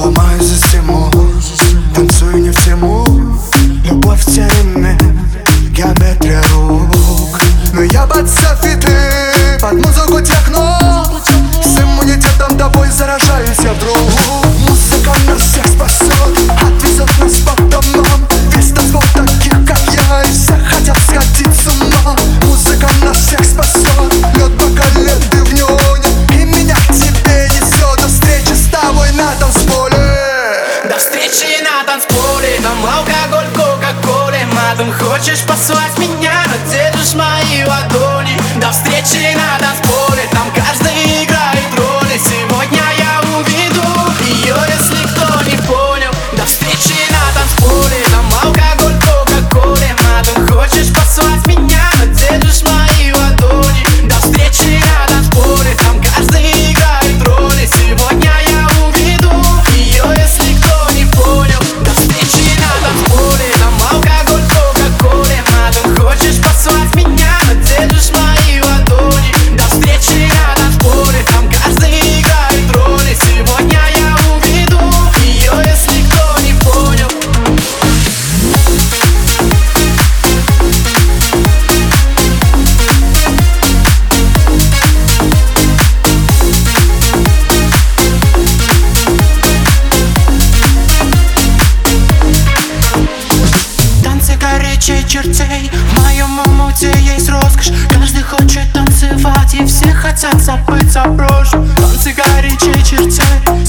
Ломаю за стену, танцую не в тему. Любовь в тереме, геометрия рук Ну я под софиты, под музыку техно там алкоголь, кока-коле Матом. Хочешь послать меня, но мои ладони? До встречи на доске чертей В моем омуте есть роскошь Каждый хочет танцевать И все хотят забыть за прошлое Танцы горячие чертей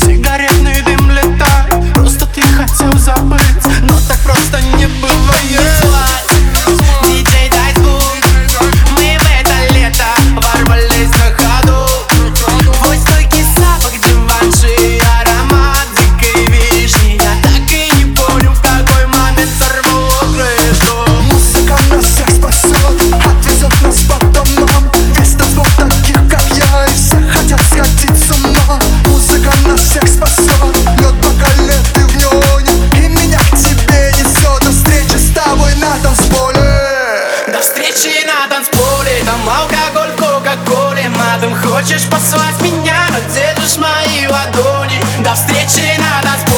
танцполе Там алкоголь в кока-коле. Матом хочешь послать меня Но держишь мои ладони До встречи на танцполе.